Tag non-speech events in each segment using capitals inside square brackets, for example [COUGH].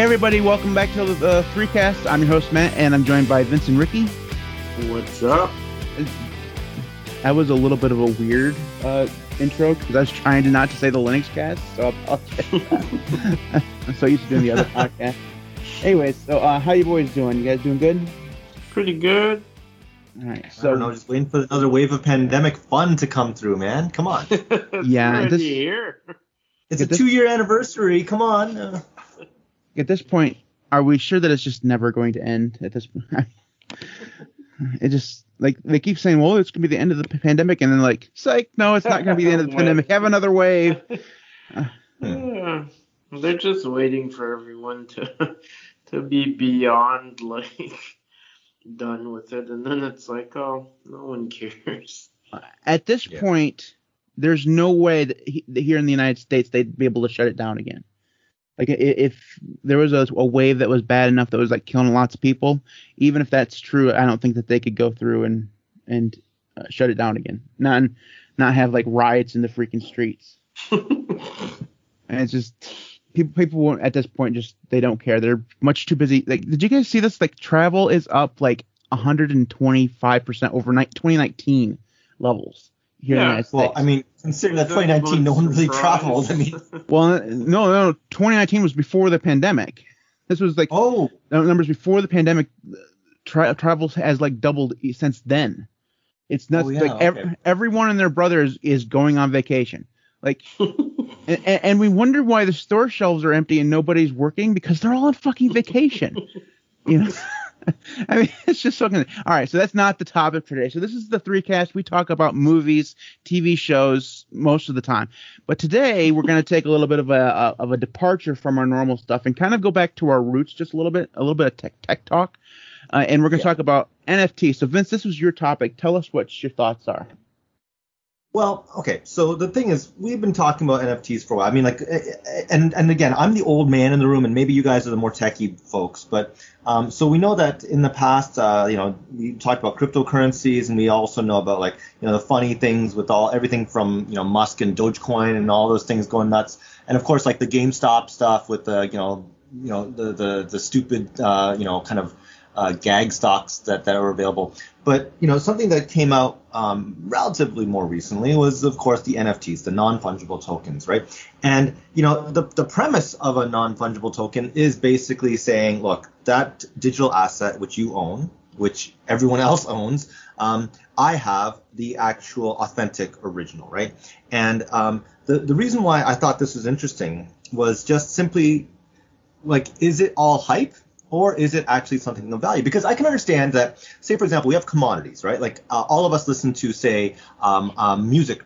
Hey everybody, welcome back to the uh, Three Cast. I'm your host Matt, and I'm joined by Vince and Ricky. What's up? That was a little bit of a weird uh, intro because I was trying to not to say the Linux cast, so I apologize. I'm [LAUGHS] so used to doing the other podcast. Anyways, so uh, how you boys doing? You guys doing good? Pretty good. All right. I So don't know, just waiting for another wave of pandemic fun to come through, man. Come on. [LAUGHS] Yeah, Already this- here. It's a two year anniversary. Come on. Uh, at this point, are we sure that it's just never going to end? At this point, [LAUGHS] it just like they keep saying, "Well, it's gonna be the end of the pandemic," and then like, psych, no, it's not gonna be the end of the [LAUGHS] pandemic. Have another wave. [LAUGHS] Uh, hmm. Yeah. They're just waiting for everyone to to be beyond like done with it, and then it's like, oh, no one cares. At this Yeah. point, there's no way that, he, that here in the United States they'd be able to shut it down again. Like if there was a, a wave that was bad enough that was like killing lots of people, even if that's true, I don't think that they could go through and and uh, shut it down again. Not not have like riots in the freaking streets. [LAUGHS] And it's just people people won't at this point just they don't care. They're much too busy. Like did you guys see this? Like travel is up like 125 percent overnight 2019 levels here in the Yeah, United States. well, I mean, considering that 2019, no one really traveled. I mean, [LAUGHS] Well, no, no, 2019 was before the pandemic. This was like oh, numbers before the pandemic. Tra- travel has like doubled since then. It's nuts. Oh, yeah, like ev- okay. everyone and their brothers is going on vacation. Like, [LAUGHS] and, and we wonder why the store shelves are empty and nobody's working because they're all on fucking vacation. you know. [LAUGHS] [LAUGHS] I mean, it's just fucking. All right, so that's not the topic for today. So this is the three cast. We talk about movies, TV shows most of the time, but today we're going to take a little bit of a, a of a departure from our normal stuff and kind of go back to our roots just a little bit, a little bit of tech tech talk, uh, and we're going to Yeah. talk about NFT. So Vince, this was your topic. Tell us what your thoughts are. Well, okay. So the thing is, we've been talking about NFTs for a while. I mean, like, eh, eh, and and again, I'm the old man in the room, and maybe you guys are the more techie folks. But um, so we know that in the past, uh, you know, we talked about cryptocurrencies, and we also know about like, you know, the funny things with all everything from you know Musk and Dogecoin and all those things going nuts, and of course like the GameStop stuff with the you know you know the the the stupid uh, you know kind of uh, gag stocks that, that are available. But you know, something that came out um, relatively more recently was, of course, the NFTs, the non-fungible tokens, right? And you know, the the premise of a non-fungible token is basically saying, look, that digital asset which you own, which everyone else owns, um, I have the actual authentic original, right? And um, the the reason why I thought this was interesting was just simply like, is it all hype? Or is it actually something of value? Because I can understand that, say for example, we have commodities, right? Like uh, all of us listen to, say, um, music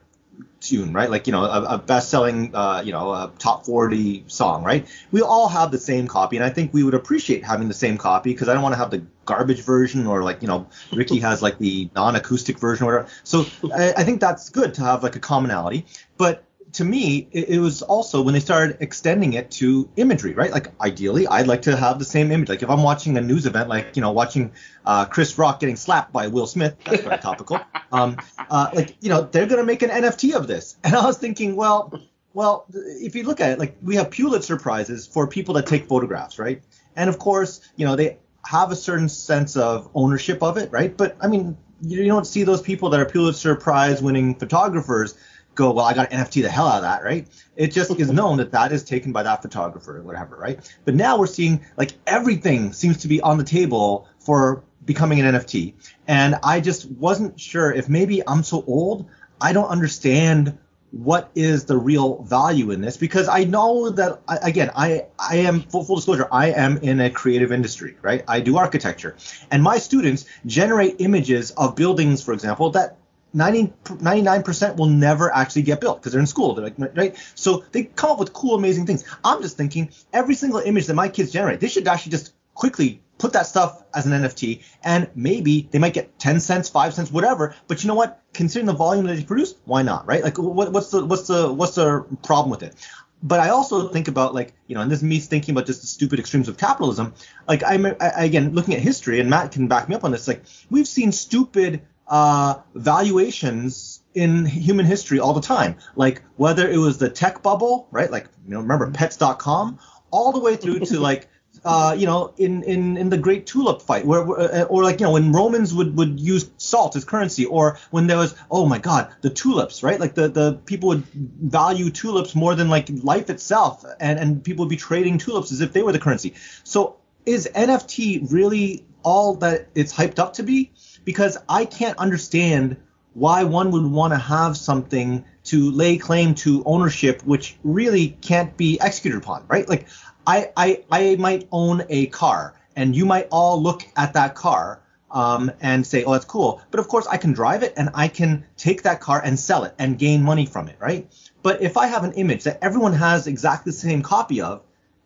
tune, right? Like you know, a, a best-selling, uh, you know, a top 40 song, right? We all have the same copy, and I think we would appreciate having the same copy because I don't want to have the garbage version or like you know, Ricky has like the non-acoustic version or whatever. So I, I think that's good to have like a commonality, but to me, it, it, was also when they started extending it to imagery, right? Like ideally, I'd like to have the same image. Like if I'm watching a news event, like you know, watching uh, Chris Rock getting slapped by Will Smith, that's very topical. [LAUGHS] Um, uh, like you know, they're gonna make an NFT of this, and I was thinking, well, well, if you look at it, like we have Pulitzer prizes for people that take photographs, right? And of course, you know, they have a certain sense of ownership of it, right? But I mean, you don't see those people that are Pulitzer prize winning photographers go, well, I got to NFT the hell out of that, right? It just is [LAUGHS] known that that is taken by that photographer or whatever, right? But now we're seeing like everything seems to be on the table for becoming an NFT. And I just wasn't sure if maybe I'm so old, I don't understand what is the real value in this because I know that again I I am full, full disclosure I am in a creative industry right I do architecture and my students generate images of buildings for example that 90, 99% will never actually get built because they're in school. They're like, right? So they come up with cool, amazing things. I'm just thinking every single image that my kids generate, they should actually just quickly put that stuff as an NFT and maybe they might get 10 cents, 5 cents, whatever. But you know what? Considering the volume that they produce, why not, right? Like what, what's the what's the what's the problem with it? But I also think about like, you know, and this is me thinking about just the stupid extremes of capitalism. Like I'm I, again looking at history and Matt can back me up on this. Like we've seen stupid uh, valuations in human history all the time. Like whether it was the tech bubble, right? Like you know, remember pets.com, all the way through to like [LAUGHS] uh, you know, in, in, in the Great Tulip Fight, where, uh, or like, you know, when Romans would, would use salt as currency, or when there was, oh my God, the tulips, right? Like the, the people would value tulips more than like life itself, and, and people would be trading tulips as if they were the currency. So is NFT really all that it's hyped up to be? Because I can't understand why one would want to have something to lay claim to ownership which really can't be executed upon, right? Like I, I, I might own a car, and you might all look at that car um, and say, oh, that's cool. But of course, I can drive it and I can take that car and sell it and gain money from it, right? But if I have an image that everyone has exactly the same copy of,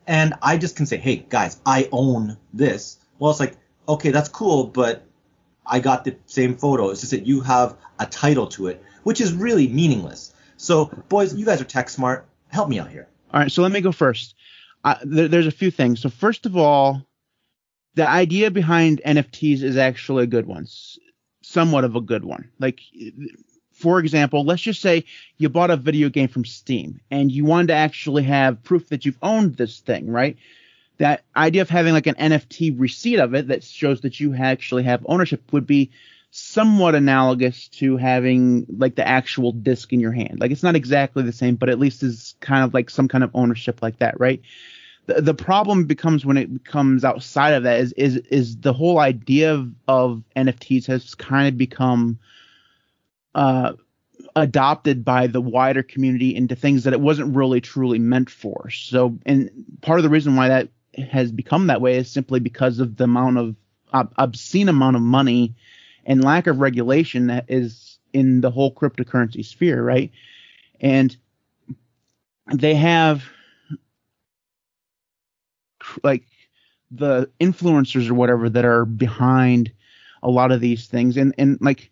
and I just can say, hey, guys, I own this, well, it's like, okay, that's cool, but I got the same photo. It's just that you have a title to it, which is really meaningless. So, boys, you guys are tech smart. Help me out here. All right, so let me go first there, there's a few things. So first of all, the idea behind NFTs is actually a good one, somewhat of a good one. Like, for example, let's just say you bought a video game from Steam and you wanted to actually have proof that you've owned this thing, right? That idea of having like an NFT receipt of it that shows that you actually have ownership would be somewhat analogous to having like the actual disc in your hand. Like it's not exactly the same, but at least is kind of like some kind of ownership like that, right? The, the problem becomes when it comes outside of that is is is the whole idea of, of NFTs has kind of become uh adopted by the wider community into things that it wasn't really truly meant for. So, and part of the reason why that has become that way is simply because of the amount of obscene amount of money and lack of regulation that is in the whole cryptocurrency sphere, right? And they have like the influencers or whatever that are behind a lot of these things and and like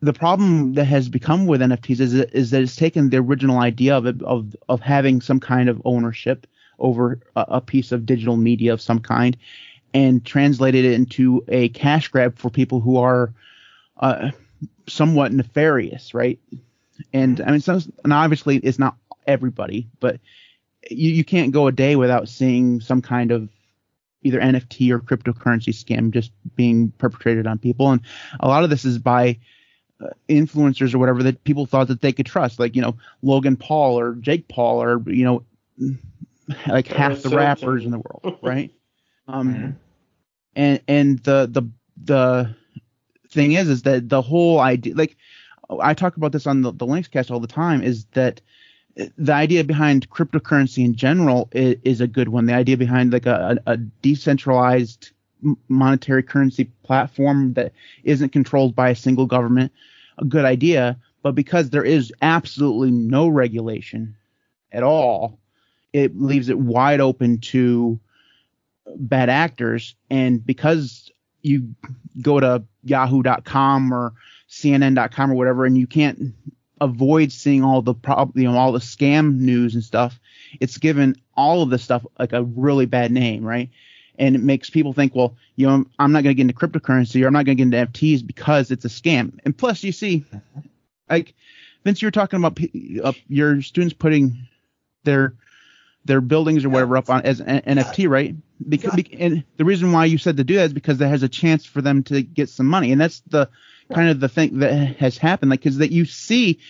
the problem that has become with NFTs is is that it's taken the original idea of it, of of having some kind of ownership over a, a piece of digital media of some kind and translated it into a cash grab for people who are uh, somewhat nefarious, right? And I mean, so, and obviously it's not everybody, but you, you can't go a day without seeing some kind of either NFT or cryptocurrency scam just being perpetrated on people. And a lot of this is by uh, influencers or whatever that people thought that they could trust, like, you know, Logan Paul or Jake Paul or, you know, [LAUGHS] like half the rappers in the world, [LAUGHS] right? Um, mm-hmm and and the the the thing is is that the whole idea like I talk about this on the, the Linux cast all the time is that the idea behind cryptocurrency in general is, is a good one. The idea behind like a, a, decentralized monetary currency platform that isn't controlled by a single government, a good idea. But because there is absolutely no regulation at all, it leaves it wide open to bad actors. And because you go to yahoo.com or cnn.com or whatever, and you can't avoid seeing all the prob- you know all the scam news and stuff, it's given all of this stuff like a really bad name, right? And it makes people think, well, you know, I'm not going to get into cryptocurrency or I'm not going to get into FTs because it's a scam. And plus, you see, like Vince, you were talking about uh, your students putting their their buildings or whatever up on as an NFT, right? Because and the reason why you said to do that is because there has a chance for them to get some money, and that's the kind of the thing that has happened. Like, because that you see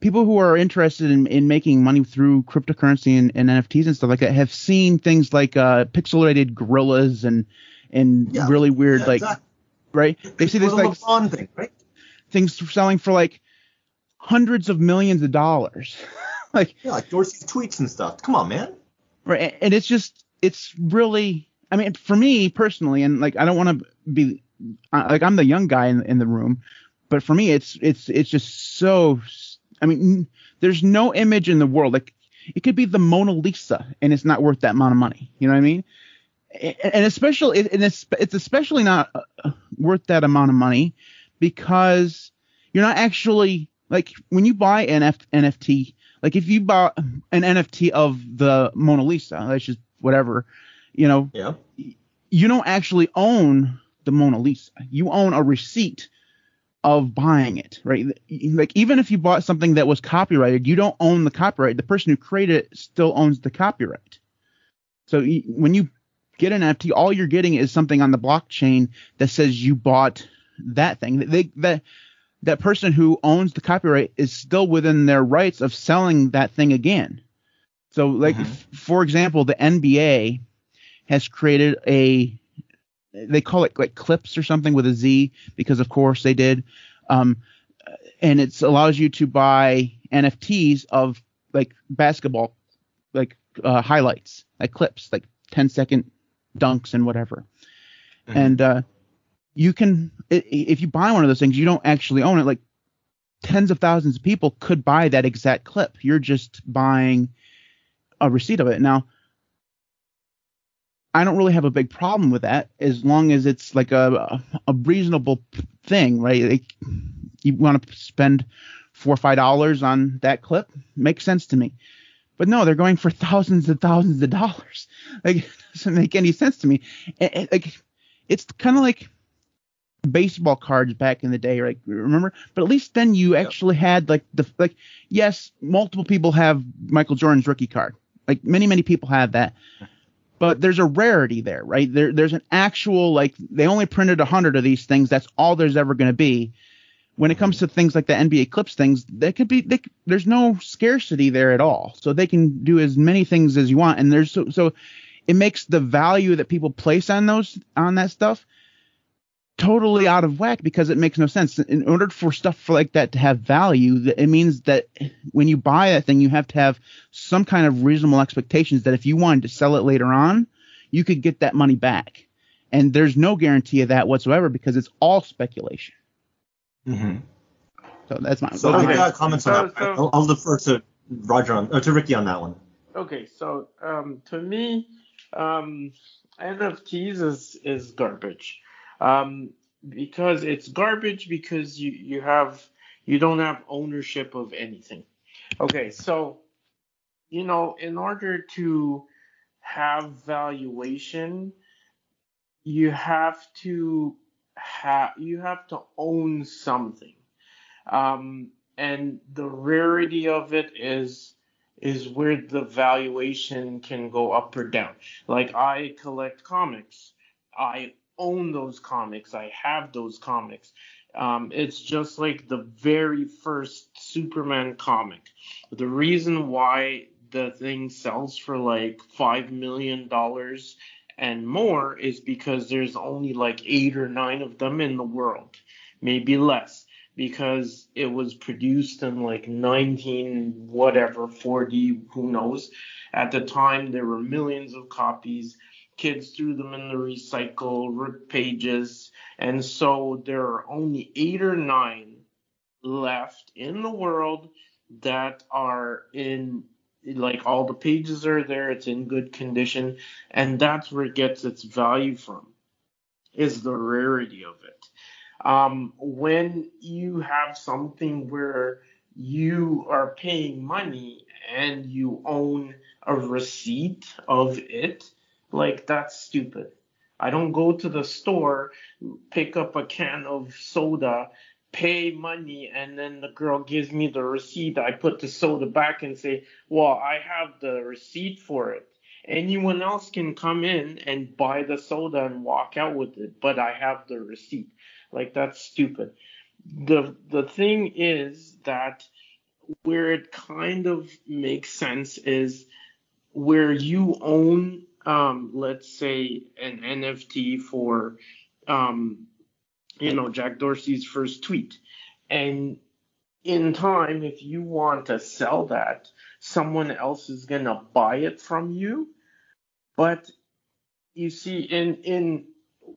people who are interested in, in making money through cryptocurrency and, and NFTs and stuff like that have seen things like uh, pixelated gorillas and and yeah. really weird yeah, like exactly. right. They see this like thing, right? things selling for like hundreds of millions of dollars. [LAUGHS] [LAUGHS] like yeah, like Dorsey's tweets and stuff. Come on, man. Right, and it's just it's really. I mean, for me personally, and like I don't want to be like I'm the young guy in, in the room, but for me, it's it's it's just so. I mean, there's no image in the world like it could be the Mona Lisa, and it's not worth that amount of money. You know what I mean? And especially, and it's it's especially not uh, worth that amount of money because you're not actually like when you buy an F- NFT, like if you bought an NFT of the Mona Lisa, that's just whatever, you know, yeah. you don't actually own the Mona Lisa. You own a receipt of buying it, right? Like even if you bought something that was copyrighted, you don't own the copyright. The person who created it still owns the copyright. So when you get an NFT, all you're getting is something on the blockchain that says you bought that thing. They that that person who owns the copyright is still within their rights of selling that thing again. So, like Mhm. f- for example, the NBA has created a they call it like clips or something with a Z because of course they did. Um, and it allows you to buy NFTs of like basketball, like uh, highlights, like clips, like 10 second dunks and whatever. Mhm. And uh, you can, if you buy one of those things, you don't actually own it. Like tens of thousands of people could buy that exact clip. You're just buying a receipt of it. Now, I don't really have a big problem with that as long as it's like a a reasonable thing, right? Like you want to spend four or five dollars on that clip, makes sense to me. But no, they're going for thousands and thousands of dollars. [LAUGHS] Like it doesn't make any sense to me. And- and, like it's kind of like baseball cards back in the day, right? Remember? But at least then you actually had like the like yes, multiple people have Michael Jordan's rookie card. Like many many people have that. But there's a rarity there, right? There there's an actual like they only printed a hundred of these things. That's all there's ever going to be. When it comes to things like the NBA clips things, they could be they, there's no scarcity there at all. So they can do as many things as you want and there's so so it makes the value that people place on those on that stuff totally out of whack because it makes no sense. In order for stuff like that to have value, it means that when you buy that thing, you have to have some kind of reasonable expectations that if you wanted to sell it later on, you could get that money back. And there's no guarantee of that whatsoever because it's all speculation. Mhm. So that's my. So Okay. we got comments on that. so- I'll, I'll defer to Roger on, or to Ricky on that one. Okay, so um, to me, um, NFTs is is garbage, um, because it's garbage because you you have you don't have ownership of anything. Okay, so you know, in order to have valuation, you have to have you have to own something, um, and the rarity of it is is where the valuation can go up or down. Like I collect comics. I own those comics. I have those comics. Um, it's just like the very first Superman comic. The reason why the thing sells for like five million dollars and more is because there's only like eight or nine of them in the world, maybe less because it was produced in like 19 whatever 40 who knows at the time there were millions of copies kids threw them in the recycle ripped pages. And so there are only eight or nine left in the world that are in like all the pages are there. It's in good condition. And that's where it gets its value from is the rarity of it. Um, when you have something where you are paying money and you own a receipt of it, like that's stupid. I don't go to the store, pick up a can of soda, pay money, and then the girl gives me the receipt. I put the soda back and say, Well, I have the receipt for it. Anyone else can come in and buy the soda and walk out with it, but I have the receipt. Like that's stupid. The the thing is that where it kind of makes sense is where you own um let's say an NFT for um you know Jack Dorsey's first tweet. And in time if you want to sell that someone else is to buy it from you. But you see in in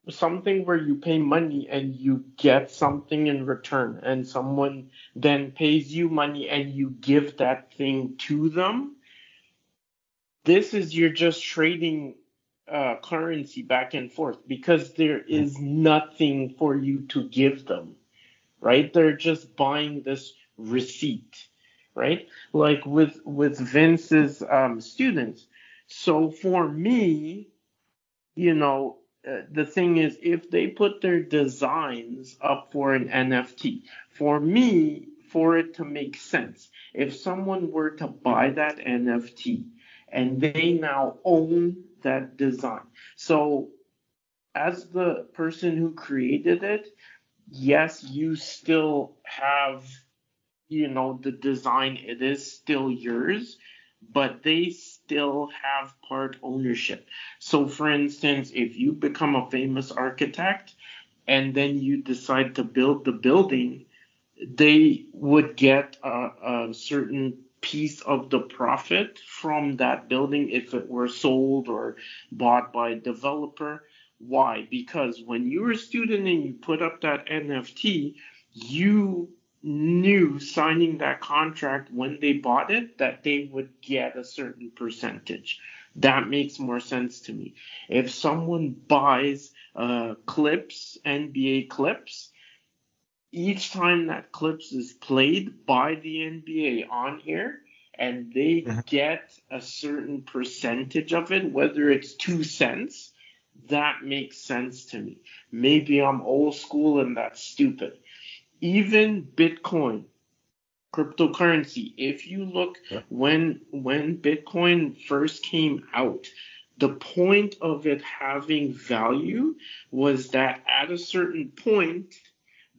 something where you pay money and you get something in return and someone then pays you money and you give that thing to them this is you're just trading uh, currency back and forth because there is nothing for you to give them right? They're just buying this receipt right? Like with with vince's um, students. So for me you know uh, the thing is if they put their designs up for an nft for me for it to make sense if someone were to buy that nft and they now own that design. So, as the person who created it, yes, you still have, you know, the design, it is still yours, but they still have part ownership. So, for instance, if you become a famous architect and then you decide to build the building, they would get a, a certain piece of the profit from that building if it were sold or bought by a developer. Why? Because when you were a student and you put up that NFT, you knew signing that contract when they bought it that they would get a certain percentage. That makes more sense to me. If someone buys uh, clips, NBA clips, each time that clips is played by the NBA on here, and they mm-hmm. get a certain percentage of it, whether it's two cents, that makes sense to me. Maybe I'm old school and that's stupid even Bitcoin, cryptocurrency, if you look yeah. when when Bitcoin first came out, the point of it having value was that at a certain point,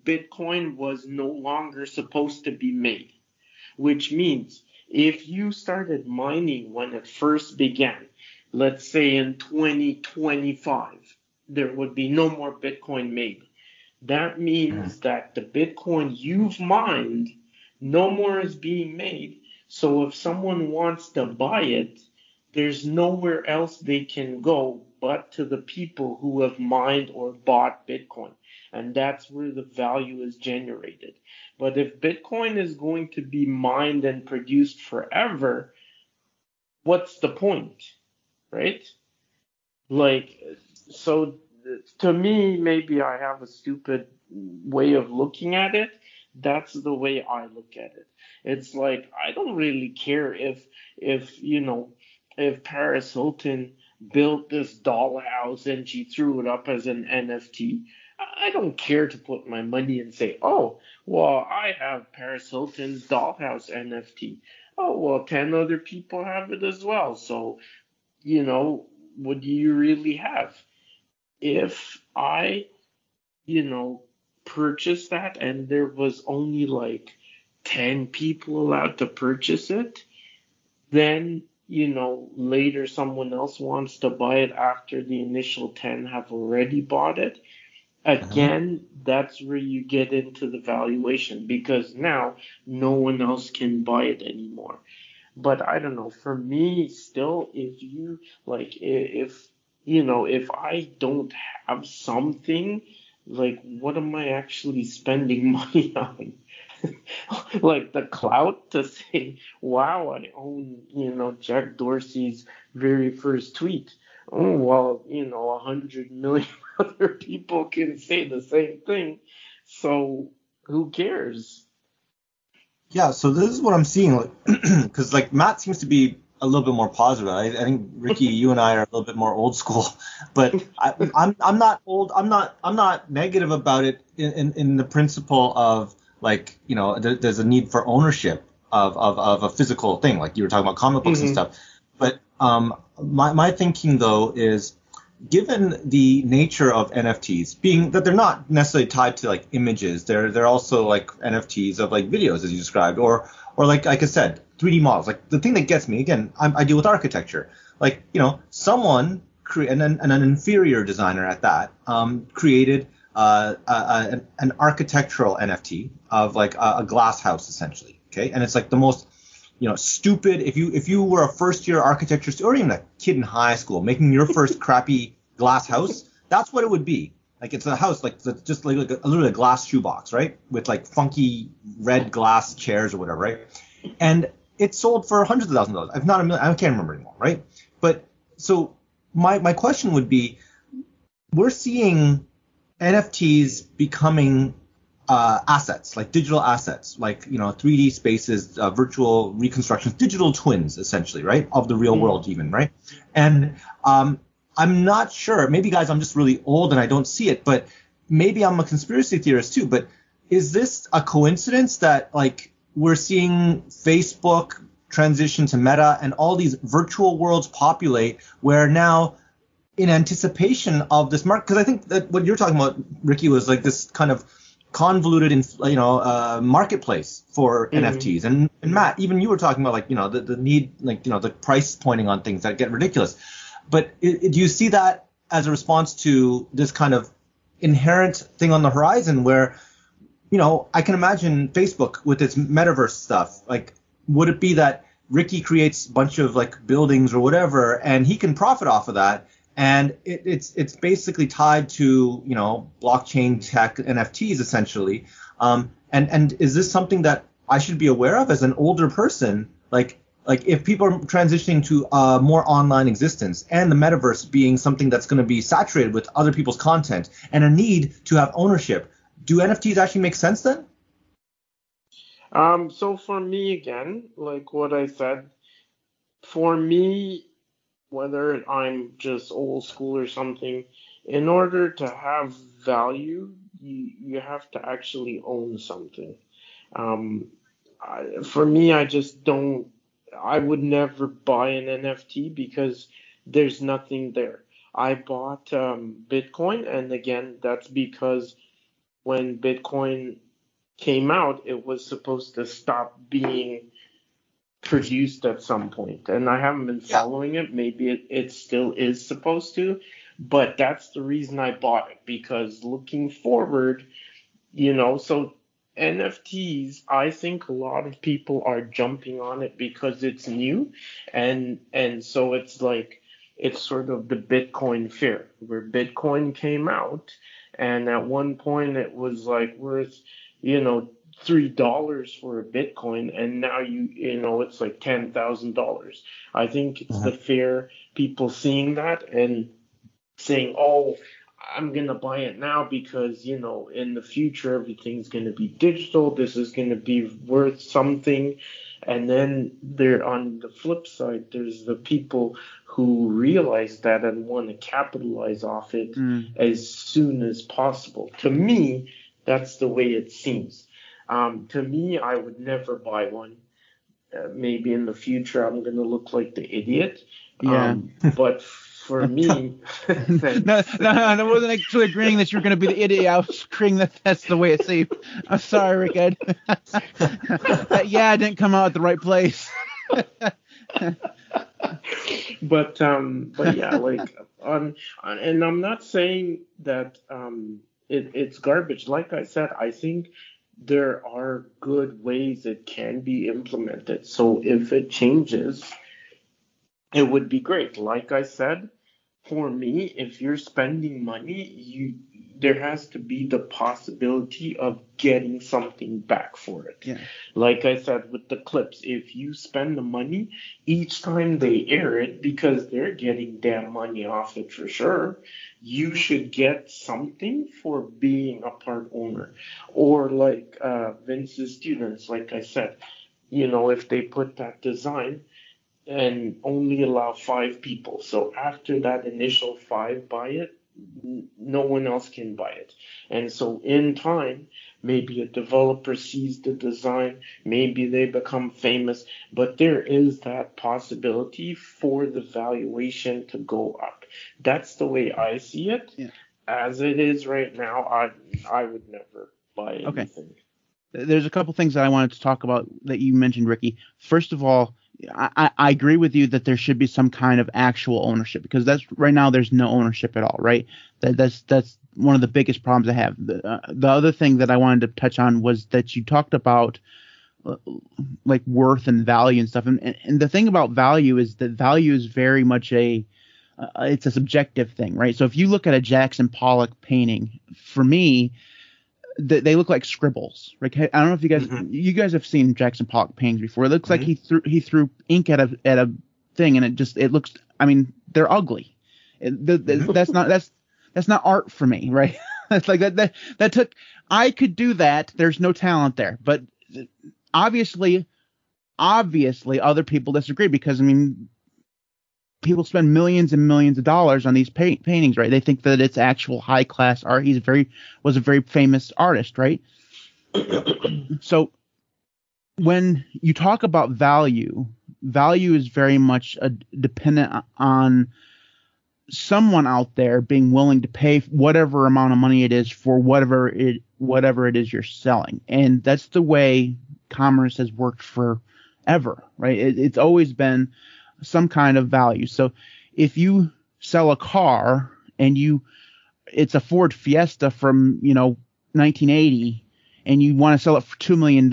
Bitcoin was no longer supposed to be made, which means if you started mining when it first began, let's say in 2025, there would be no more Bitcoin made. That means hmm. that the Bitcoin you've mined no more is being made. So if someone wants to buy it, there's nowhere else they can go but to the people who have mined or bought Bitcoin. And that's where the value is generated. But if Bitcoin is going to be mined and produced forever, what's the point? Right? Like, so to me, maybe I have a stupid way of looking at it. That's the way I look at it. It's like I don't really care if if you know if Paris Hilton built this dollhouse and she threw it up as an NFT. I don't care to put my money and say, oh, well, I have Paris Hilton's dollhouse NFT. Oh, well, 10 other people have it as well. So, you know, what do you really have? if I, you know, purchased that and there was only like 10 people allowed to purchase it, then, you know, later someone else wants to buy it after the initial 10 have already bought it. Again, uh-huh. that's where you get into the valuation because now no one else can buy it anymore. But I don't know, for me, still, if you like, if you know, if I don't have something, like, what am I actually spending [LAUGHS] money on? [LAUGHS] like the clout to say, wow, I own, you know, Jack Dorsey's very first tweet. Oh, well, you know, a hundred million [LAUGHS] other people can say the same thing. So who cares? Yeah, so this is what I'm seeing, like, [CLEARS THROAT] because like Matt seems to be a little bit more positive. I, I think Ricky, you and I are a little bit more old school, [LAUGHS] but I, am I'm, I'm not old. I'm not I'm not negative about it in, in, in the principle of like you know there, there's a need for ownership of, of, of a physical thing like you were talking about comic books mm-hmm. and stuff. But um, my my thinking though is given the nature of NFTs, being that they're not necessarily tied to like images, they're they're also like NFTs of like videos as you described, or or like like I said, 3D models. Like the thing that gets me again, I'm, i deal with architecture. Like you know, someone cre- and, an, and an inferior designer at that um, created uh, a, a, an, architectural NFT of like a, a glass house essentially. Okay, and it's like the most you know stupid. If you if you were a first year architecture student or even a kid in high school making your first [LAUGHS] crappy glass house, that's what it would be. Like it's a house like just like, like a, literally a glass shoebox, right? With like funky red glass chairs or whatever, right? And it sold for hundreds of thousands of dollars. If not a million, I can't remember anymore, right? But so my my question would be, we're seeing NFTs becoming uh, assets, like digital assets, like you know 3D spaces, uh, virtual reconstructions, digital twins, essentially, right, of the real mm-hmm. world, even, right? And um, I'm not sure. Maybe guys, I'm just really old and I don't see it, but maybe I'm a conspiracy theorist too. But is this a coincidence that like we're seeing Facebook transition to meta and all these virtual worlds populate where now in anticipation of this market because i think that what you're talking about ricky was like this kind of convoluted in you know uh, marketplace for Mhm. nfts and, and matt even you were talking about like you know the, the need like you know the price pointing on things that get ridiculous but i i- do you see that as a response to this kind of inherent thing on the horizon where you know i can imagine facebook with its metaverse stuff like would it be that ricky creates a bunch of like buildings or whatever and he can profit off of that and it, it's it's basically tied to you know blockchain tech nfts essentially. Um, and and is this something that i should be aware of as an older person? Like like if people are transitioning to a more online existence and the metaverse being something that's going to be saturated with other people's content and a need to have ownership do nfts actually make sense then? Um, so for me again, like what I said, for me, whether I'm just old school or something, in order to have value, you you have to actually own something. Um, I, for me, I just don't. I would never buy an NFT because there's nothing there. I bought um, Bitcoin, and again, that's because when Bitcoin came out, it was supposed to stop being produced at some. And I haven't been Yeah. following it. Maybe it, it still is supposed to, but that's the reason I bought it because looking forward, you know, so NFTs, I think a lot of people are jumping on it because it's new and and so it's like it's sort of the Bitcoin fear where Bitcoin came out and at one point it was like worth you know three dollars for a bitcoin and now you you know it's like ten thousand dollars i think it's the fear people seeing that and saying oh i'm gonna buy it now because you know in the future everything's gonna be digital this is gonna be worth something and then there on the flip side there's the people who realize that and want to capitalize off it Mm. as soon as possible. To me, that's the way it seems. Um, to me, I would never buy one. Uh, maybe in the future, I'm going to look like the idiot. Yeah. Um, but for [LAUGHS] me, no, no, no, I wasn't actually agreeing that you were going to be the idiot. I was agreeing that that's the way it seemed. I'm sorry, Rick Ed. [LAUGHS] that yeah didn't come out at the right place. [LAUGHS] but um but yeah like on, on and i'm not saying that um it, it's garbage like i said i think there are good ways it can be implemented. So if it changes it would be great. Like i said for me if you're spending money you there has to be the possibility of getting something back for it Yeah. like I said with the clips, if you spend the money each time they air it, because they're getting damn money off it for sure, you should get something for being a part owner. Or like uh, Vince's students, like I said, you know, if they put that design and only allow five people, so after that initial five buy it, no one else can buy it. And so in time, maybe a developer sees the design, maybe they become famous, but there is that possibility for the valuation to go up. That's the way I see it. Yeah. As it is right now, I I would never buy it. Okay. There's a couple things that I wanted to talk about that you mentioned, Ricky. First of all, I, I- agree with you that there should be some kind of actual ownership because that's right now there's no ownership at all, right? That that's that's one of the biggest problems I have. The, uh, the other thing that I wanted to touch on was that you talked about uh, like worth and value and stuff, and, and and the thing about value is that value is very much a uh, it's a subjective thing, right? So if you look at a Jackson Pollock painting, for me, they look like scribbles. Right? I don't know if you guys Mhm. you guys have seen Jackson Pollock paintings before. It looks like he threw he threw ink at a at a thing, and it just it looks. I mean, they're ugly. It, th- th- that's not that's that's not art for me, right? [LAUGHS] that's like that that that took. I could do that. There's no talent there, but obviously, obviously, other people disagree because I mean, people spend millions and millions of dollars on these pa- paintings, right? They think that it's actual high class art. He's very was a very famous artist, right? [CLEARS THROAT] so when you talk about value, value is very much a, dependent on someone out there being willing to pay whatever amount of money it is for whatever it whatever it is you're selling, and that's the way commerce has worked forever, right? It, it's always been some kind of value. So if you sell a car and you it's a Ford Fiesta from you know 1980 and you want to sell it for $2 million,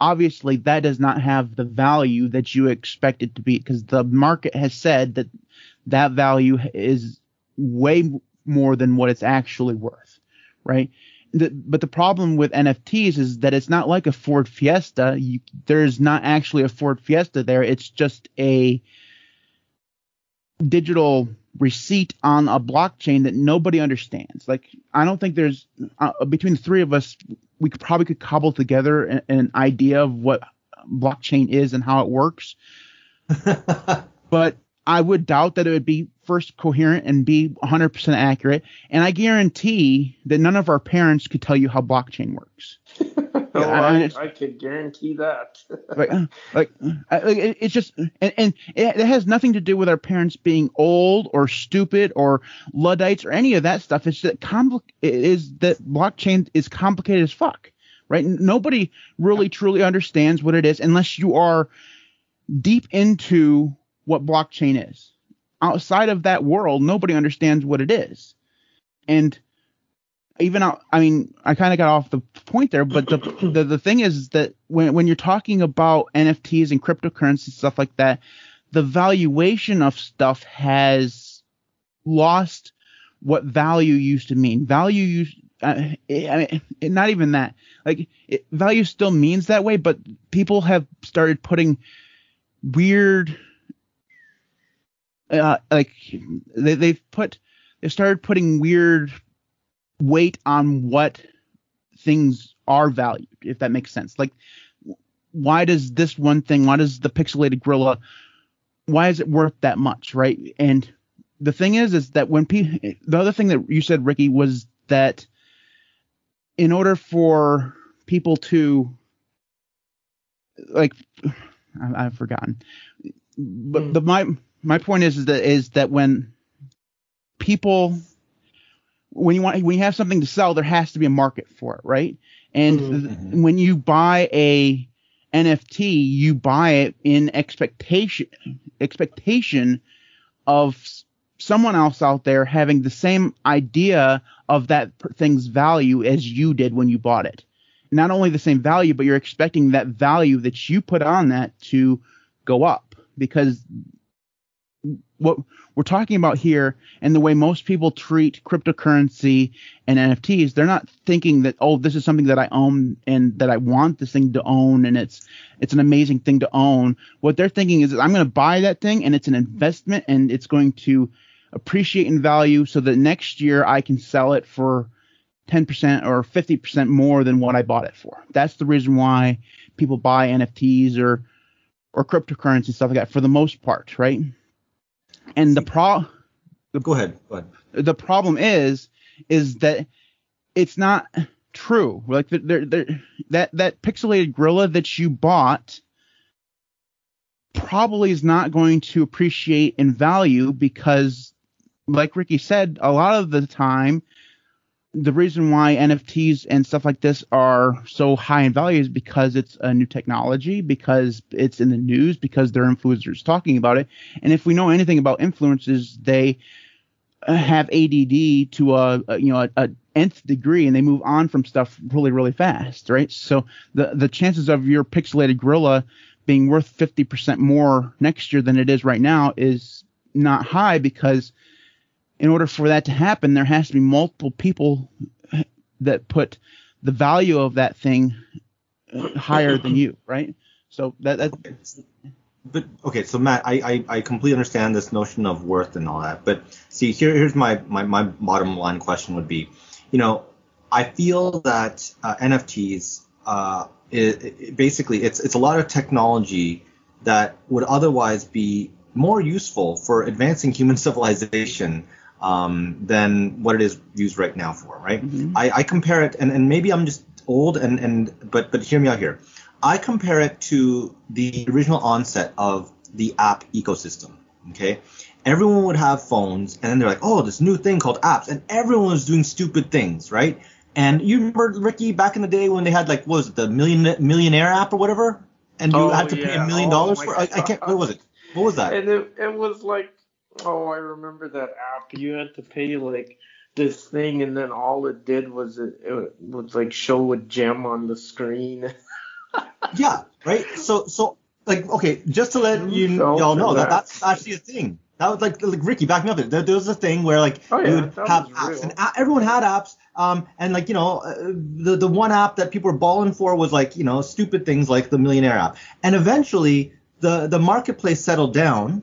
obviously that does not have the value that you expect it to be because the market has said that that value is way more than what it's actually worth, right? The, but the problem with NFTs is that it's not like a Ford Fiesta. You, there's not actually a Ford Fiesta there. It's just a digital receipt on a blockchain that nobody understands. Like I don't think there's uh, between the three of us, we could probably could cobble together an, an idea of what blockchain is and how it works. [LAUGHS] but I would doubt that it would be first coherent and be 100% accurate. And I guarantee that none of our parents could tell you how blockchain works. [LAUGHS] oh, I, I, I, could guarantee that. [LAUGHS] like, uh, like, like, it's just, and, and it, it, has nothing to do with our parents being old or stupid or luddites or any of that stuff. It's that compli- it is that blockchain is complicated as fuck, right? Nobody really truly understands what it is unless you are deep into what blockchain is. Outside of that world, nobody understands what it is. And even I mean, I kind of got off the point there, but the, the the thing is that when when you're talking about NFTs and cryptocurrency stuff like that, the valuation of stuff has lost what value used to mean. Value used, uh, I mean, not even that. Like it, value still means that way, but people have started putting weird uh, like they, they've put they started putting weird weight on what things are valued, if that makes sense. Like, why does this one thing, why does the pixelated gorilla, why is it worth that much, right? And the thing is, is that when people, the other thing that you said, Ricky, was that in order for people to, like, [SIGHS] I, have forgotten, but mm. the my my point is, is that is that when people when you want when you have something to sell, there has to be a market for it, right? And mm-hmm. th- when you buy a NFT, you buy it in expectation expectation of someone else out there having the same idea of that thing's value as you did when you bought it. Not only the same value, but you're expecting that value that you put on that to go up because what we're talking about here and the way most people treat cryptocurrency and NFTs, they're not thinking that oh this is something that I own and that I want this thing to own and it's it's an amazing thing to own. What they're thinking is I'm going to buy that thing and it's an investment and it's going to appreciate in value so that next year I can sell it for 10% or 50% more than what I bought it for. That's the reason why people buy NFTs or or cryptocurrency stuff like that for the most part, right? And the pro go ahead. Go ahead. The problem is is that it's not true. Like they're, they're, that that pixelated gorilla that you bought probably is not going to appreciate in value because like Ricky said, a lot of the time the reason why NFTs and stuff like this are so high in value is because it's a new technology, because it's in the news, because there are influencers talking about it. And if we know anything about influencers, they uh, have ADD to a, a you know a, a, nth degree, and they move on from stuff really really fast, right? So the the chances of your pixelated gorilla being worth 50% more next year than it is right now is not high because in order for that to happen, there has to be multiple people that put the value of that thing higher than you, right? So that. But okay, so Matt, I, I, I completely understand this notion of worth and all that. But see, here here's my, my, my bottom line question would be, you know, I feel that uh, NFTs, uh, it, it basically it's it's a lot of technology that would otherwise be more useful for advancing human [LAUGHS] civilization um, than what it is used right now for, right? Mm-hmm. I, I, compare it, and, and maybe I'm just old, and, and but but hear me out here. I compare it to the original onset of the app ecosystem. Okay, everyone would have phones, and then they're like, oh, this new thing called apps, and everyone was doing stupid things, right? And you remember Ricky back in the day when they had like what was it the million millionaire app or whatever, and you Oh, had to pay a million dollars for I, I can't what was it? What was that? And it, it was like, oh, I remember that app. You had to pay like this thing, and then all it did was it, it was like show a gem on the screen. [LAUGHS] Yeah, right. So so like okay, just to let you y'all know that that? that's actually a thing. That was like, like Ricky, back me up. There, there was a thing where like Oh, yeah, you would have apps, real. and a- everyone had apps. Um, and like you know, uh, the the one app that people were balling for was like you know stupid things like the millionaire app. And eventually, the the marketplace settled down,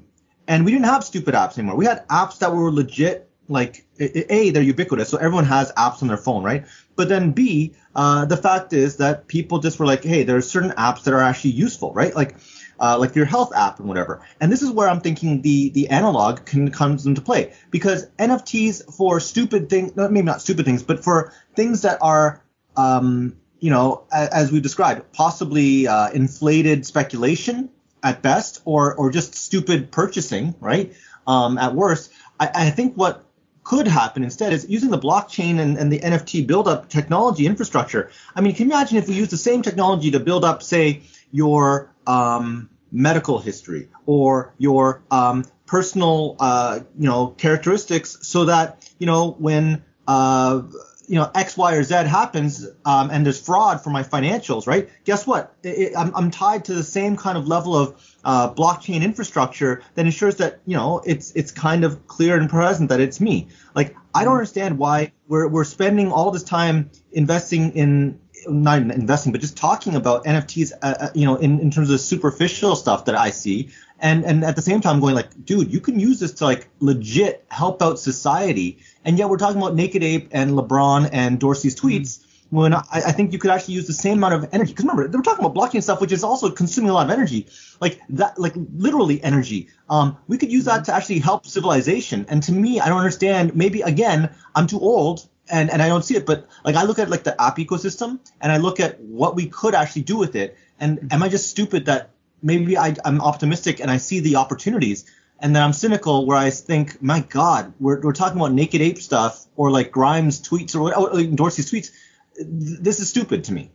and we didn't have stupid apps anymore. We had apps that were legit. Like a, they're ubiquitous, so everyone has apps on their phone, right? But then B, uh, the fact is that people just were like, hey, there are certain apps that are actually useful, right? Like uh, like your health app and whatever. And this is where I'm thinking the the analog can comes into play because NFTs for stupid things, maybe not stupid things, but for things that are, um, you know, as we've described, possibly uh, inflated speculation at best, or or just stupid purchasing, right? Um, at worst, I, I think what could happen instead is using the blockchain and, and the NFT build up technology infrastructure. I mean, can you imagine if we use the same technology to build up, say, your um, medical history or your um, personal, uh, you know, characteristics, so that you know when uh, you know X, Y, or Z happens um, and there's fraud for my financials, right? Guess what? It, it- I'm, I'm tied to the same kind of level of uh, blockchain infrastructure that ensures that you know it's it's kind of clear and present that it's me. Like I don't understand why we're we're spending all this time investing in not investing, but just talking about NFTs, uh, uh, you know, in, in terms of superficial stuff that I see, and and at the same time going like, dude, you can use this to like legit help out society, and yet we're talking about Naked Ape and LeBron and Dorsey's mm-hmm. tweets. When I, I think you could actually use the same amount of energy, because remember they were talking about blockchain stuff, which is also consuming a lot of energy, like that, like literally energy. Um, we could use that mm-hmm. to actually help civilization. And to me, I don't understand. Maybe again, I'm too old and and I don't see it. But like I look at like the app ecosystem and I look at what we could actually do with it. And mm-hmm. am I just stupid that maybe I, I'm optimistic and I see the opportunities, and then I'm cynical where I think, my God, we're we're talking about naked ape stuff or like Grimes tweets or, or Dorsey's tweets. This is stupid to me.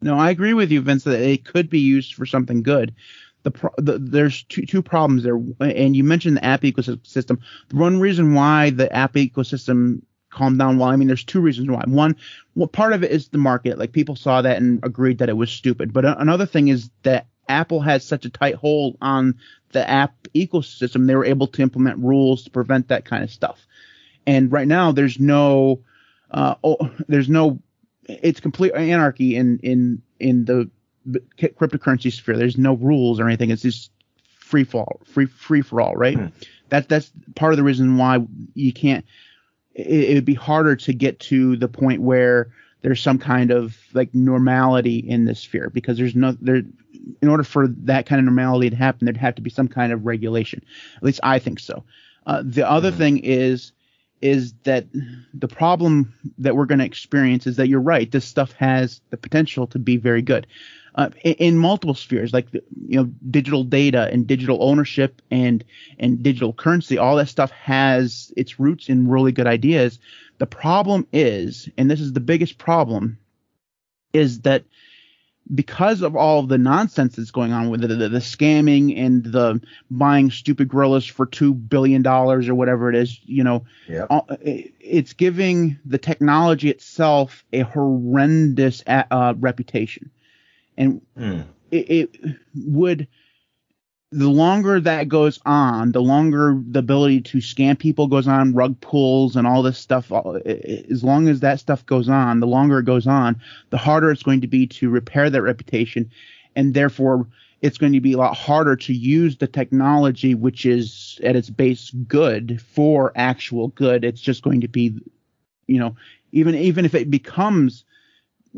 No, I agree with you, Vince, that it could be used for something good. The, pro- the there's two two problems there, and you mentioned the app ecosystem. The one reason why the app ecosystem calmed down, well, I mean, there's two reasons why. One, well, part of it is the market. Like people saw that and agreed that it was stupid. But a- another thing is that Apple has such a tight hold on the app ecosystem, they were able to implement rules to prevent that kind of stuff. And right now, there's no, uh, oh, there's no it's complete anarchy in in in the cryptocurrency sphere. There's no rules or anything. It's just free fall, free free for all, right? Hmm. That that's part of the reason why you can't. It, it would be harder to get to the point where there's some kind of like normality in this sphere because there's no there. In order for that kind of normality to happen, there'd have to be some kind of regulation. At least I think so. Uh, the other Mhm. thing is is that the problem that we're going to experience is that you're right. This stuff has the potential to be very good uh, in, in multiple spheres, like the, you know, digital data and digital ownership and and digital currency. All that stuff has its roots in really good ideas. The problem is, and this is the biggest problem, is that because of all of the nonsense that's going on with the, the, the scamming and the buying stupid gorillas for two billion dollars or whatever it is, you know, it- it's giving the technology itself a horrendous a- uh, reputation, and Hmm. it, it would. The longer that goes on, the longer the ability to scam people goes on, rug pulls and all this stuff. all- i- i- As long as that stuff goes on, the longer it goes on, the harder it's going to be to repair that reputation, and therefore it's going to be a lot harder to use the technology, which is at its base good, for actual good. It's just going to be, you know, even even if it becomes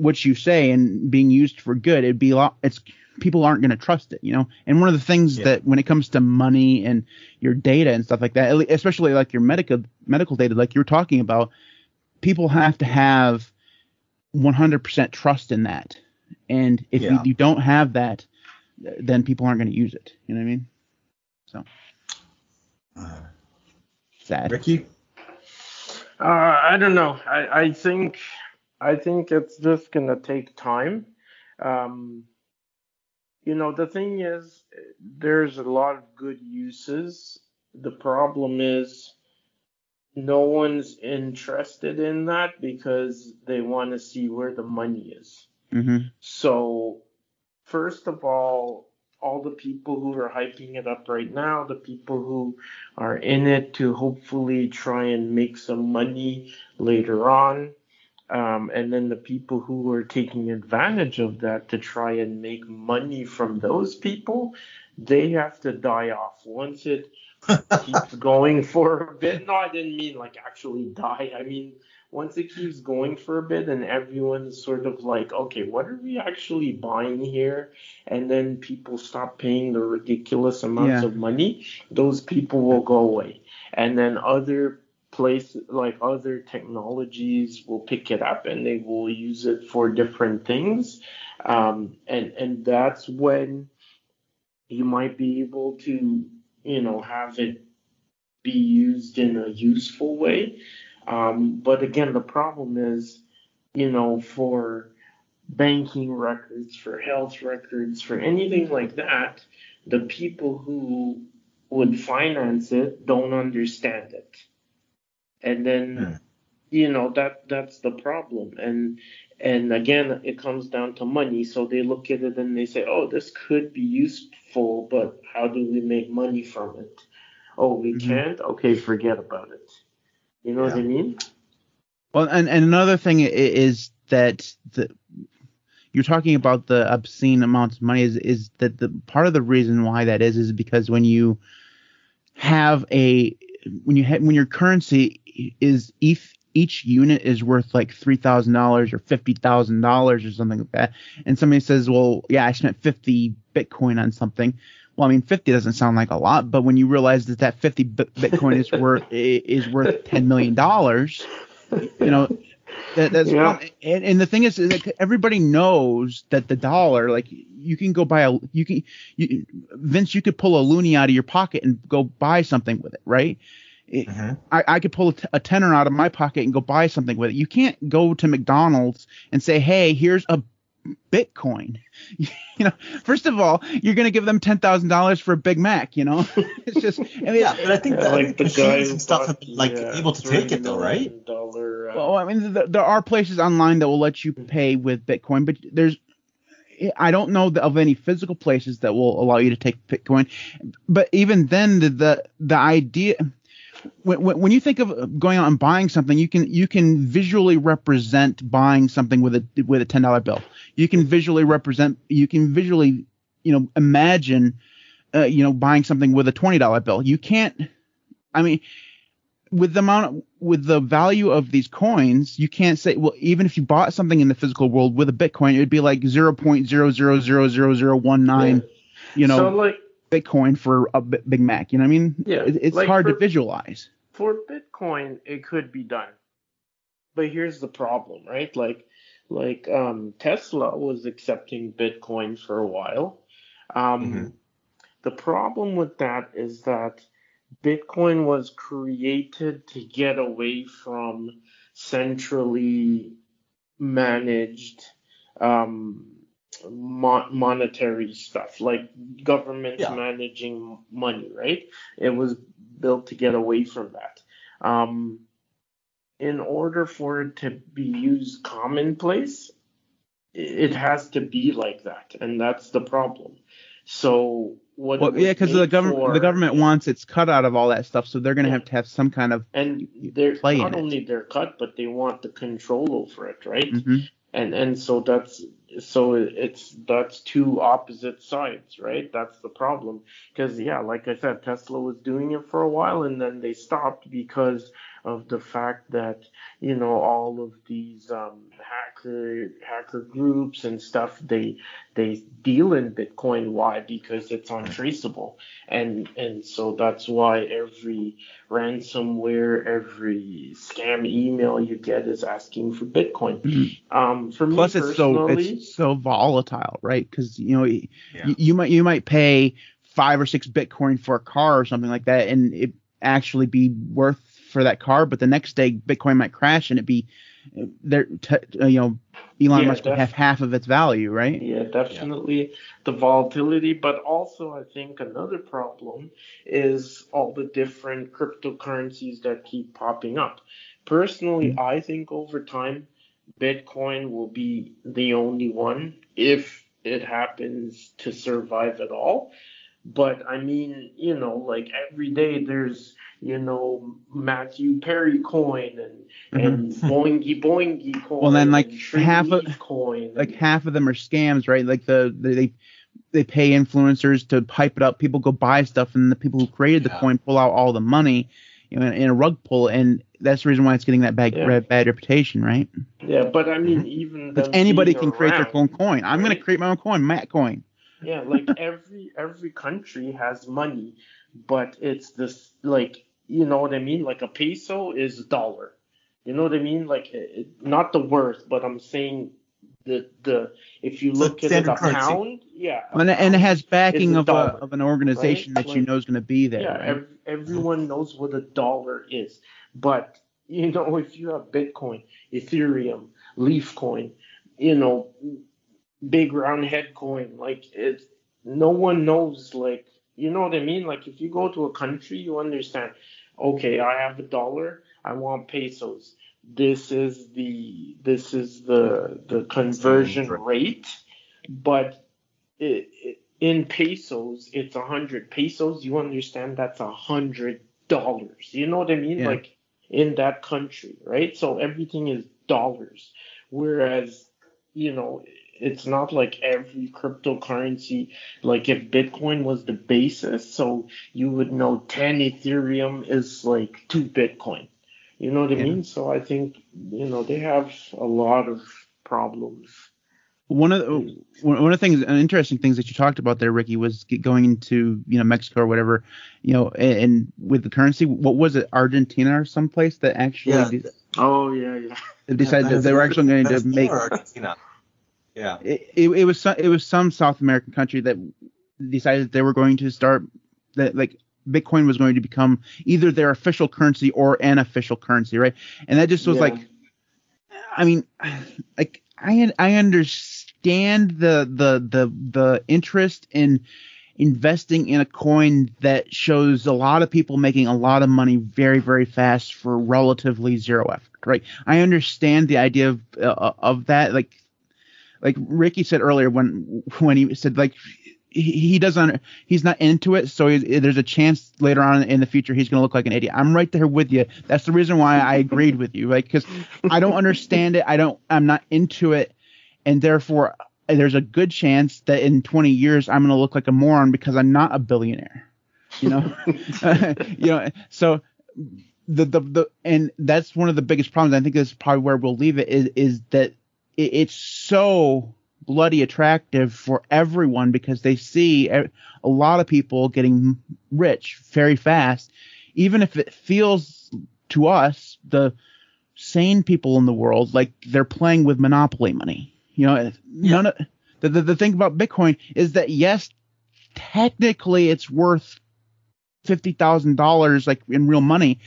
what you say and being used for good, it'd be a lot. It's people aren't going to trust it, you know. And one of the things Yeah. that when it comes to money and your data and stuff like that, especially like your medical medical data, like you're talking about, people have to have 100% trust in that. And if Yeah. you, you don't have that, then people aren't going to use it. You know what I mean? So Uh, sad. Ricky? Uh, I don't know. I, I think I think it's just gonna take time. Um, you know, the thing is, there's a lot of good uses. The problem is, no one's interested in that because they want to see where the money is. hmm So, first of all, all the people who are hyping it up right now, the people who are in it to hopefully try and make some money later on, um, and then the people who are taking advantage of that to try and make money from those people, they have to die off. Once it [LAUGHS] keeps going for a bit, no, I didn't mean like actually die. I mean, once it keeps going for a bit and everyone's sort of like, okay, what are we actually buying here? And then people stop paying the ridiculous amounts Yeah. of money, those people will go away. And then other places, like other technologies, will pick it up and they will use it for different things. Um, and, and that's when you might be able to, you know, have it be used in a useful way. Um, but again, the problem is, you know, for banking records, for health records, for anything like that, the people who would finance it don't understand it. And then, Hmm. you know, that that's the problem. And and again, it comes down to money. So they look at it and they say, oh, this could be useful, but how do we make money from it? Oh, we Mhm. can't? Okay, forget about it. You know what I mean? Well, and, and another thing is that the you're talking about the obscene amounts of money is is that the part of the reason why that is is because when you have a when you ha- when your currency is each each unit is worth like three thousand dollars or fifty thousand dollars or something like that, and somebody says, well, yeah, I spent fifty Bitcoin on something. Well, I mean, fifty doesn't sound like a lot, but when you realize that that fifty bi- Bitcoin is worth [LAUGHS] is worth ten million dollars, you know that, that's Yeah. and, and the thing is, is like everybody knows that the dollar like you can go buy a you can you vince you could pull a loonie out of your pocket and go buy something with it right It- Mhm. I, I could pull a, t- a tenner out of my pocket and go buy something with it you can't go to mcdonald's and say hey here's a bitcoin [LAUGHS] you know first of all you're going to give them $10000 for a big mac you know [LAUGHS] it's just i mean Yeah, but I think Yeah, that like the machines and stuff bought have been like uh, able to take it though, right? $3 million, uh, Well, I mean, th- there are places online that will let you pay with Bitcoin, but there's, I don't know of any physical places that will allow you to take Bitcoin. But even then, the the, the idea, when, when when you think of going out and buying something, you can you can visually represent buying something with a with a ten dollar bill. You can visually represent, you can visually, you know, imagine, uh, you know, buying something with a twenty dollar bill. You can't. I mean, with the amount with the value of these coins, you can't say well even if you bought something in the physical world with a Bitcoin, it would be like zero point zero zero zero zero zero one nine, you know, so like Bitcoin for a Big Mac. You know what I mean? Yeah, it's like hard to visualize. for Bitcoin, it could be done. But here's the problem, right? Like, like um, Tesla was accepting Bitcoin for a while. Um, Mhm. The problem with that is that Bitcoin was created to get away from centrally managed um, mon- monetary stuff, like governments Yeah. managing money, right? It was built to get away from that. Um, in order for it to be used commonplace, it has to be like that, and that's the problem. So what? Well, yeah, because the government for- the government wants its cut out of all that stuff, so they're gonna Yeah. have to have some kind of. and they're not it. only their cut, but they want the control over it, right? Mhm. and and so that's so it's that's two opposite sides right? That's the problem. Because yeah like i said tesla was doing it for a while and then they stopped because of the fact that you know all of these um, hacker hacker groups and stuff they they deal in bitcoin. Why? Because it's untraceable. And and so that's why every ransomware every scam email you get is asking for bitcoin. Mhm. um, for Plus, me it's so personally, it's so volatile, right? Because you know Yeah. you might you might pay five or six Bitcoin for a car or something like that, and it actually be worth for that car, but the next day Bitcoin might crash and it be there. T- uh, you know, Elon Yeah, Musk would def- have half of its value, right? Yeah, definitely the volatility, but also I think another problem is all the different cryptocurrencies that keep popping up. Personally, I think over time, Bitcoin will be the only one if it happens to survive at all. But I mean, you know, like every day there's, you know, Matthew Perry coin and and Boingy Boingy coin. Mm-hmm. Well, then, like, half of- coin. Like half of them are scams, right? Like the, the they they pay influencers to pipe it up. People go buy stuff, and the people who created the Yeah. coin pull out all the money, you know, in, in a rug pull, and that's the reason why it's getting that bad Yeah. bad, reputation, right? Yeah, but I mean, [LAUGHS] even anybody can create their own coin. I'm gonna create my own coin, Matt coin. Yeah, like [LAUGHS] every every country has money, but it's this like you know what I mean. Like a peso is a dollar. You know what I mean? Like it, it- not the worth, but I'm saying the the if you look at it, a currency. pound, yeah, a And, and it has backing a of a of an organization right? that you know is gonna be there. yeah, right? ev- everyone knows what a dollar is. But you know, [LAUGHS] if you have Bitcoin, Ethereum, Leaf Coin, you know, big round head coin, like it's no one knows. Like you know what I mean? Like if you go to a country, you understand. Okay, I have a dollar. I want pesos. This is the this is the the conversion rate, but it, it, in pesos, it's a hundred pesos. You understand that's a hundred dollars. You know what I mean? Yeah. Like in that country, right? So everything is dollars. Whereas, you know, it's not like every cryptocurrency, like if Bitcoin was the basis, so you would know 10 Ethereum is like 2 Bitcoin. You know what I Yeah. mean? So I think, you know, they have a lot of problems. One of the, one one of the things, uh, interesting things that you talked about there, Ricky, was going into you know Mexico or whatever, you know, and, and with the currency, what was it, Argentina or someplace that actually Yeah. de- Oh, yeah, yeah. they decided that they were actually going to Venezuela make or Argentina. Yeah. it, it, it was some, it was some South American country that decided that they were going to start that like Bitcoin was going to become either their official currency or an official currency, right? And that just was Yeah. like, I mean, [SIGHS] like I I understand the the the the interest in investing in a coin that shows a lot of people making a lot of money very very fast for relatively zero effort, right? I understand the idea of uh, of that, like like Ricky said earlier when when he said like he, doesn't he's not into it. So he, there's a chance later on in the future he's going to look like an idiot. I'm right there with you. That's the reason why i agreed with you like because i don't understand it. I don't i'm not into it and therefore there's a good chance that in 20 years i'm going to look like a moron because i'm not a billionaire you know? [LAUGHS] [LAUGHS] You know so the, the the and that's one of the biggest problems. I think that's probably where we'll leave it is is that it, it's so bloody attractive for everyone because they see a, a lot of people getting rich very fast. Even if it feels to us the sane people in the world like they're playing with monopoly money you know none of the, the, the thing about bitcoin is that yes technically it's worth $50,000 like in real money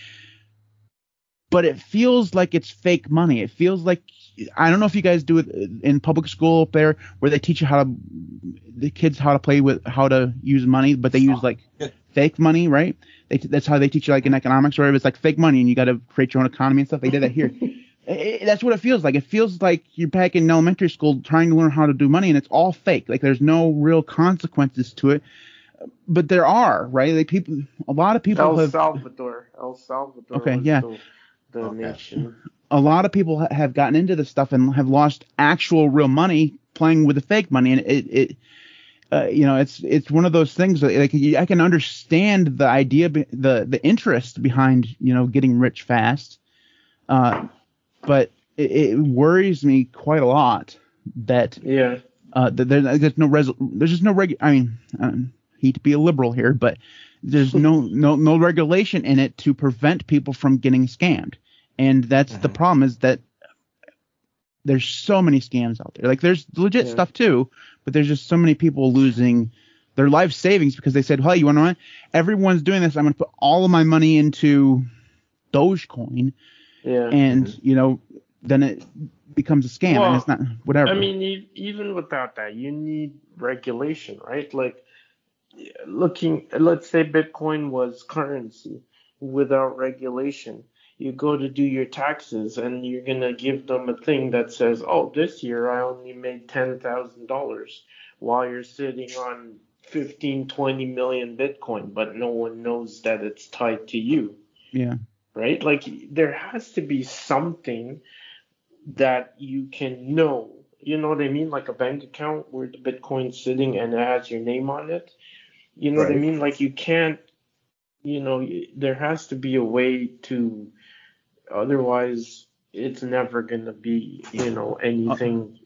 but it feels like it's fake money it feels like I don't know if you guys do it in public school up there where they teach you how to the kids how to play with how to use money, but they use like fake money, right? They, that's how they teach you like in economics, or it's like fake money and you got to create your own economy and stuff. They did that here. [LAUGHS] I- I- that's what it feels like. It feels like you're back in elementary school trying to learn how to do money, and it's all fake. Like there's no real consequences to it, but there are, right? Like people, a lot of people El have. Salvador. El Salvador Okay, yeah. the, the Okay. nation. a lot of people ha- have gotten into this stuff and have lost actual real money playing with the fake money and it it uh, you know it's it's one of those things that like I can understand the idea the the interest behind you know getting rich fast uh but it, it worries me quite a lot that Yeah. uh that there, there's no res- there's just no reg I mean I hate to be a liberal here but there's [LAUGHS] no no no regulation in it to prevent people from getting scammed and that's the Mhm. problem is that there's so many scams out there. Like there's legit Yeah. stuff too, but there's just so many people losing their life savings because they said, "Hey, you want to? Everyone's doing this. I'm going to put all of my money into Dogecoin." Yeah. and you know then it becomes a scam Well, and it's not whatever I mean, even without that, you need regulation, right? Like, looking, let's say Bitcoin was currency without regulation. You go to do your taxes and you're going to give them a thing that says, oh, this year I only made $10,000 while you're sitting on 15, 20 million Bitcoin, but no one knows that it's tied to you yeah right? Like there has to be something that you can know. You know what I mean? Like a bank account where the Bitcoin's sitting and it has your name on it. You know what I mean? Like you can't, you know, there has to be a way to, otherwise it's never gonna be, you know, anything.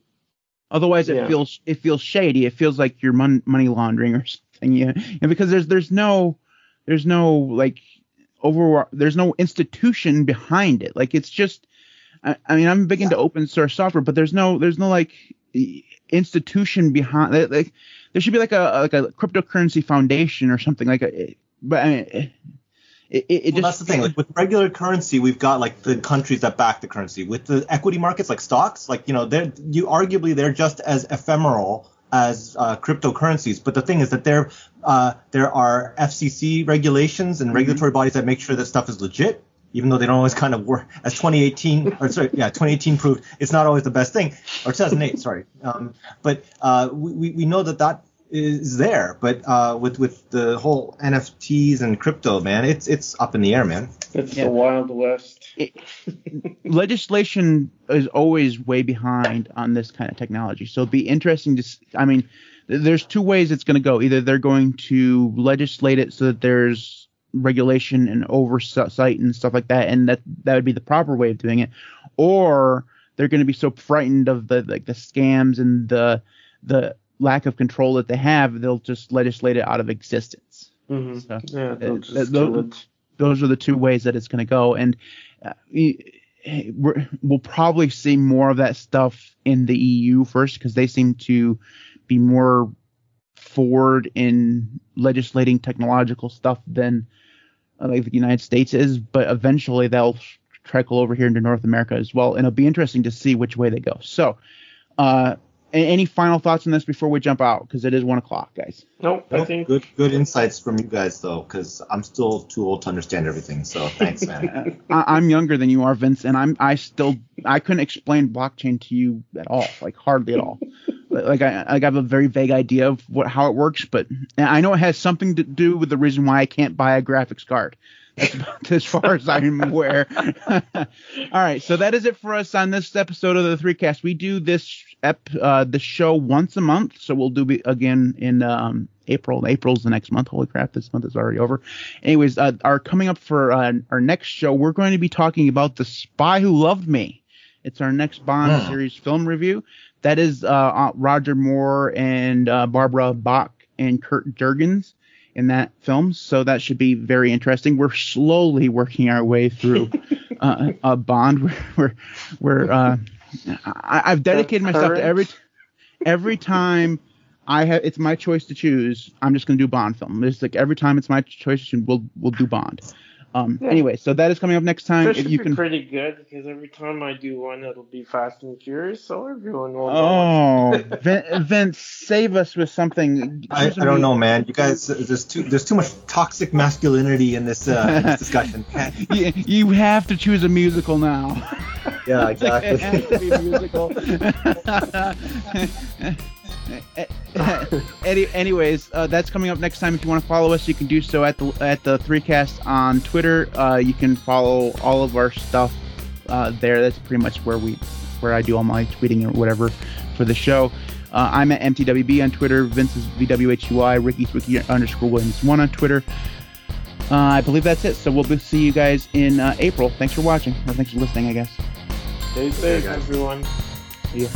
otherwise it Yeah. feels it feels shady it feels like you're mon- money laundering or something yeah and because there's there's no there's no like over there's no institution behind it like it's just I, I mean i'm big into open source software but there's no there's no like institution behind like- like there should be like a like a cryptocurrency foundation or something like a but I mean, it, it, it well, just that's the thing. Like with regular currency, we've got like the countries that back the currency. With the equity markets, like stocks, like you know, they're you arguably they're just as ephemeral as uh, cryptocurrencies. But the thing is that there uh, there are FCC regulations and regulatory bodies that make sure that stuff is legit. Even though they don't always kind of work, as 2018 [LAUGHS] or sorry, yeah, 2018 proved, it's not always the best thing, or 2008, [LAUGHS] sorry. Um, but uh, we, we we know that that is there, but uh, with with the whole NFTs and crypto, man, it's it's up in the air, man. It's Yeah. the Wild West. Legislation is always way behind on this kind of technology. So it'd be interesting to. I mean, there's two ways it's going to go. Either they're going to legislate it so that there's regulation and oversight and stuff like that, and that that would be the proper way of doing it, or they're going to be so frightened of the like the scams and the the lack of control that they have, they'll just legislate it out of existence. hmm So, Yeah, uh, those- those are the two ways that it's going to go and we, we're, we'll probably see more of that stuff in the EU first because they seem to be more forward in legislating technological stuff than uh, like the United States is but eventually they'll trickle over here into North America as well and it'll be interesting to see which way they go. So uh any final thoughts on this before we jump out because it is one o'clock guys Nope, I think good good insights from you guys though, because I'm still too old to understand everything. So thanks, man. [LAUGHS] I, I'm younger than you are, Vince, and I'm I still I couldn't explain blockchain to you at all, like hardly at all. like I like I have a very vague idea of what how it works, but I know it has something to do with the reason why I can't buy a graphics card. [LAUGHS] That's about as far as I'm aware. [LAUGHS] all right, so that is it for us on this episode of the Three Cast. We do this ep uh, the show once a month, so we'll do it again in um, April. April's the next month. Holy crap, this month is already over. Anyways, uh, our coming up for uh, our next show, we're going to be talking about The Spy Who Loved Me. It's our next Bond Hmm. series film review. That is uh, uh, Roger Moore and uh, Barbara Bach and Curt Jurgens in that film. So that should be very interesting. We're slowly working our way through [LAUGHS] uh, a Bond. We're we're, we're uh, I, I've dedicated myself to every every time I have it's my choice to choose. I'm just gonna do Bond film. It's like every time it's my choice we'll we'll do Bond. Um, Yeah. Anyway, so that is coming up next time. That If should you be can. pretty good because every time I do one, it'll be Fast and Furious, so everyone will know. Oh, [LAUGHS] Vin- Vince, save us with something. I, I don't know, man. You guys, there's too there's too much toxic masculinity in this, uh, in this [LAUGHS] discussion. You, you have to choose a musical now. yeah, [LAUGHS] It has to be a musical. [LAUGHS] Any, anyways, uh, that's coming up next time. If you want to follow us, you can do so at the at the three cast on Twitter. Uh, you can follow all of our stuff uh, there. That's pretty much where we where I do all my tweeting or whatever for the show. Uh, I'm at MTWB on Twitter. Vince is VWHUI. Ricky's Wiki underscore Williams one on Twitter. Uh, I believe that's it. So we'll be- see you guys in uh, April. Thanks for watching, or thanks for listening, I guess. Stay safe, everyone. See ya.